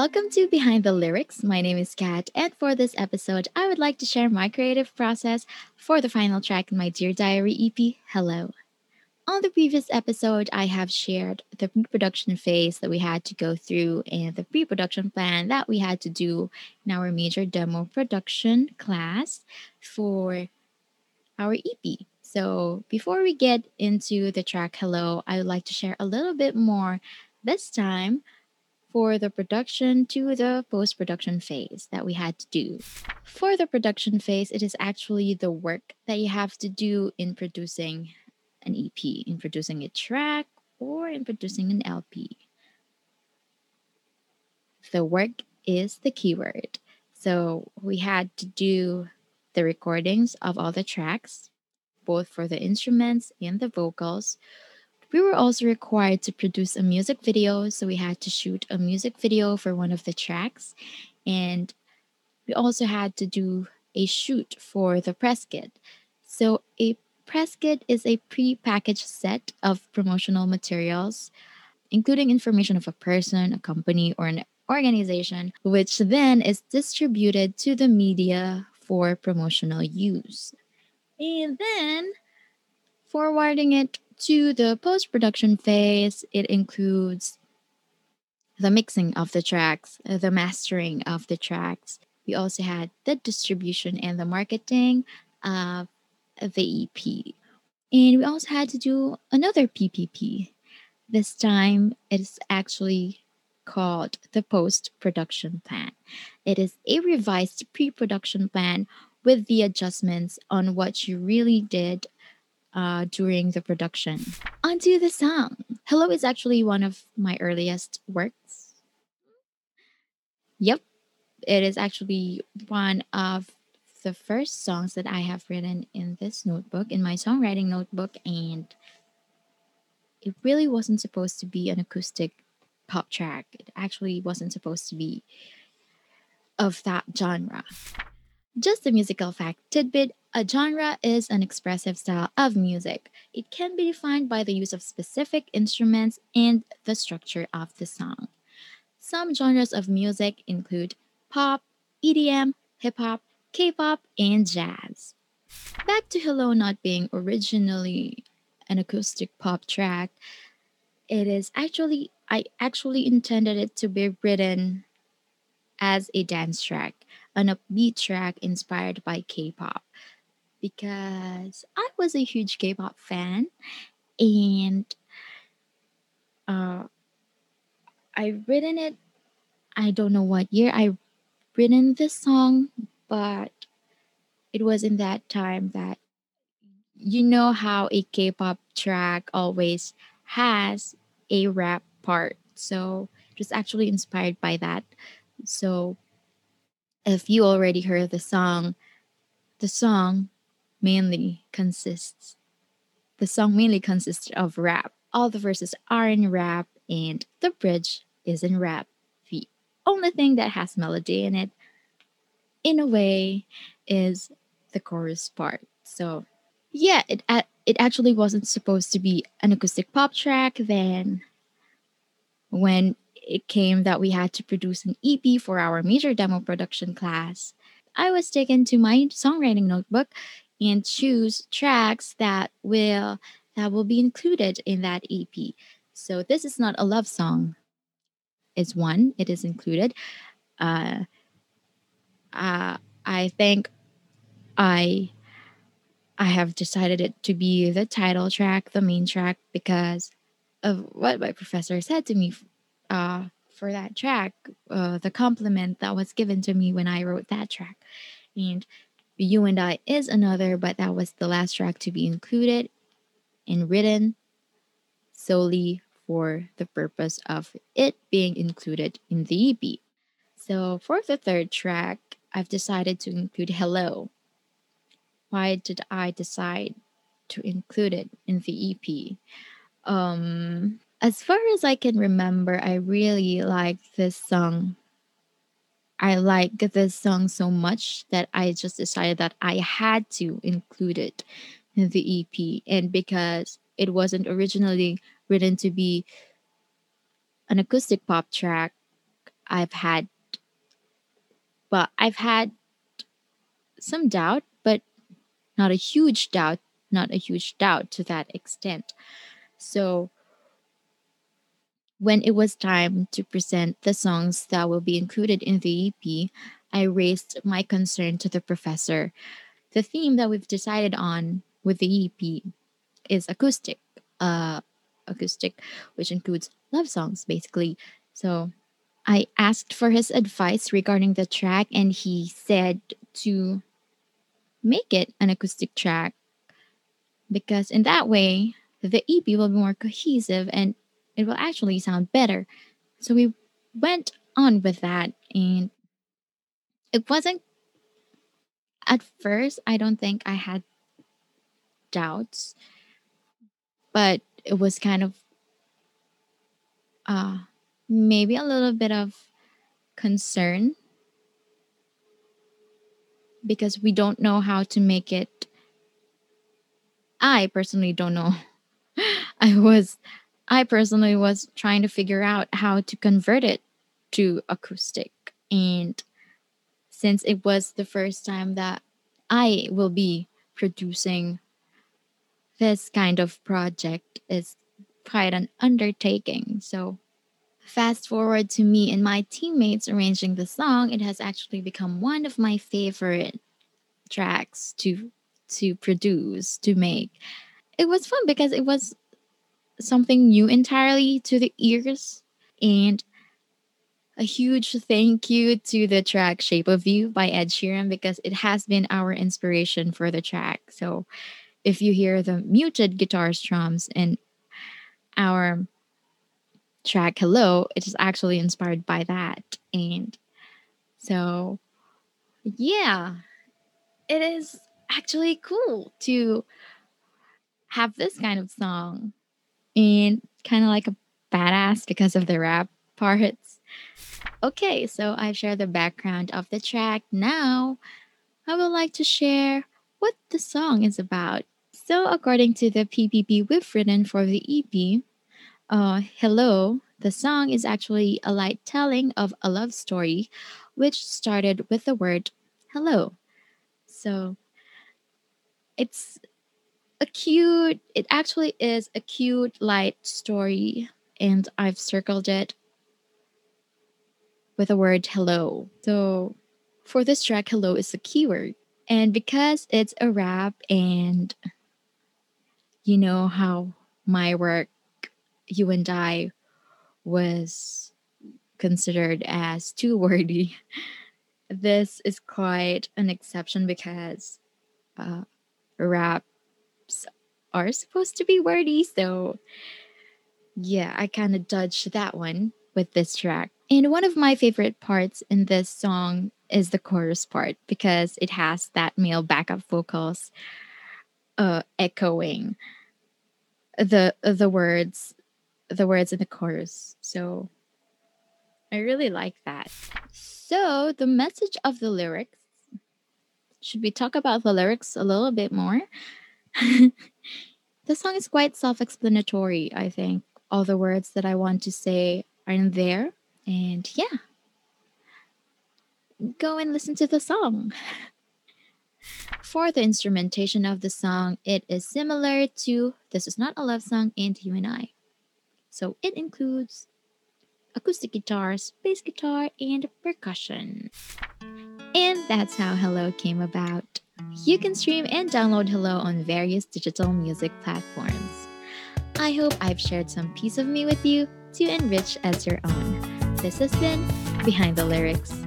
Welcome to Behind the Lyrics. My name is Kat, and for this episode, I would like to share my creative process for the final track in my Dear Diary EP, Hello. On the previous episode, I have shared the pre production phase that we had to go through and the pre production plan that we had to do in our major demo production class for our EP. So, before we get into the track Hello, I would like to share a little bit more this time for the production to the post production phase that we had to do. For the production phase, it is actually the work that you have to do in producing an EP, in producing a track, or in producing an LP. The work is the keyword. So we had to do the recordings of all the tracks, both for the instruments and the vocals. We were also required to produce a music video, so we had to shoot a music video for one of the tracks. And we also had to do a shoot for the press kit. So, a press kit is a pre packaged set of promotional materials, including information of a person, a company, or an organization, which then is distributed to the media for promotional use. And then forwarding it to the post production phase, it includes the mixing of the tracks, uh, the mastering of the tracks. We also had the distribution and the marketing of the EP. And we also had to do another PPP. This time it's actually called the post production plan. It is a revised pre production plan with the adjustments on what you really did uh, during the production. Onto the song. Hello is actually one of my earliest works. Yep, it is actually one of the first songs that I have written in this notebook, in my songwriting notebook, and it really wasn't supposed to be an acoustic pop track. It actually wasn't supposed to be of that genre. Just a musical fact tidbit a genre is an expressive style of music. It can be defined by the use of specific instruments and the structure of the song. Some genres of music include pop, EDM, hip hop, K pop, and jazz. Back to Hello not being originally an acoustic pop track, it is actually, I actually intended it to be written as a dance track, an upbeat track inspired by K pop because I was a huge K-pop fan, and uh, I've written it. I don't know what year I've written this song, but it was in that time that you know how a K-pop track always has a rap part. So it was actually inspired by that. So if you already heard the song, the song mainly consists the song mainly consists of rap. All the verses are in rap and the bridge is in rap. The only thing that has melody in it in a way is the chorus part. So yeah, it it actually wasn't supposed to be an acoustic pop track then when it came that we had to produce an EP for our major demo production class, I was taken to my songwriting notebook and choose tracks that will that will be included in that EP. So this is not a love song. It's one. It is included. Uh, uh, I think I I have decided it to be the title track, the main track, because of what my professor said to me uh, for that track, uh, the compliment that was given to me when I wrote that track. And you and I is another, but that was the last track to be included and written solely for the purpose of it being included in the EP. So for the third track, I've decided to include Hello. Why did I decide to include it in the EP? Um, as far as I can remember, I really like this song I like this song so much that I just decided that I had to include it in the EP. And because it wasn't originally written to be an acoustic pop track, I've had, well, I've had some doubt, but not a huge doubt, not a huge doubt to that extent. So when it was time to present the songs that will be included in the EP, I raised my concern to the professor. The theme that we've decided on with the EP is acoustic, uh, acoustic, which includes love songs basically. So I asked for his advice regarding the track, and he said to make it an acoustic track because in that way the EP will be more cohesive and it will actually sound better. So we went on with that, and it wasn't at first, I don't think I had doubts, but it was kind of uh, maybe a little bit of concern because we don't know how to make it. I personally don't know. I was, I personally was trying to figure out how to convert it to acoustic. And since it was the first time that I will be producing this kind of project, is quite an undertaking. So Fast forward to me and my teammates arranging the song, it has actually become one of my favorite tracks to to produce, to make. It was fun because it was something new entirely to the ears and a huge thank you to the track Shape of You by Ed Sheeran because it has been our inspiration for the track. So if you hear the muted guitar strums in our track Hello, it is actually inspired by that. And so, yeah, it is actually cool to have this kind of song and kind of like a badass because of the rap parts. Okay, so I've shared the background of the track. Now, I would like to share what the song is about. So, according to the PPP we've written for the EP, uh, Hello, the song is actually a light telling of a love story which started with the word hello. So it's a cute, it actually is a cute, light story, and I've circled it with the word hello. So for this track, hello is a keyword. And because it's a rap and you know how my work you and I was considered as too wordy. This is quite an exception because uh, raps are supposed to be wordy. So, yeah, I kind of dodged that one with this track. And one of my favorite parts in this song is the chorus part because it has that male backup vocals uh, echoing the the words the words in the chorus. So I really like that. So the message of the lyrics should we talk about the lyrics a little bit more? the song is quite self explanatory, I think. All the words that I want to say are in there. And yeah, go and listen to the song. For the instrumentation of the song, it is similar to This Is Not a Love Song and You and I. So it includes acoustic guitars, bass guitar, and percussion. And that's how Hello came about. You can stream and download Hello on various digital music platforms. I hope I've shared some piece of me with you to enrich as your own. This has been Behind the Lyrics.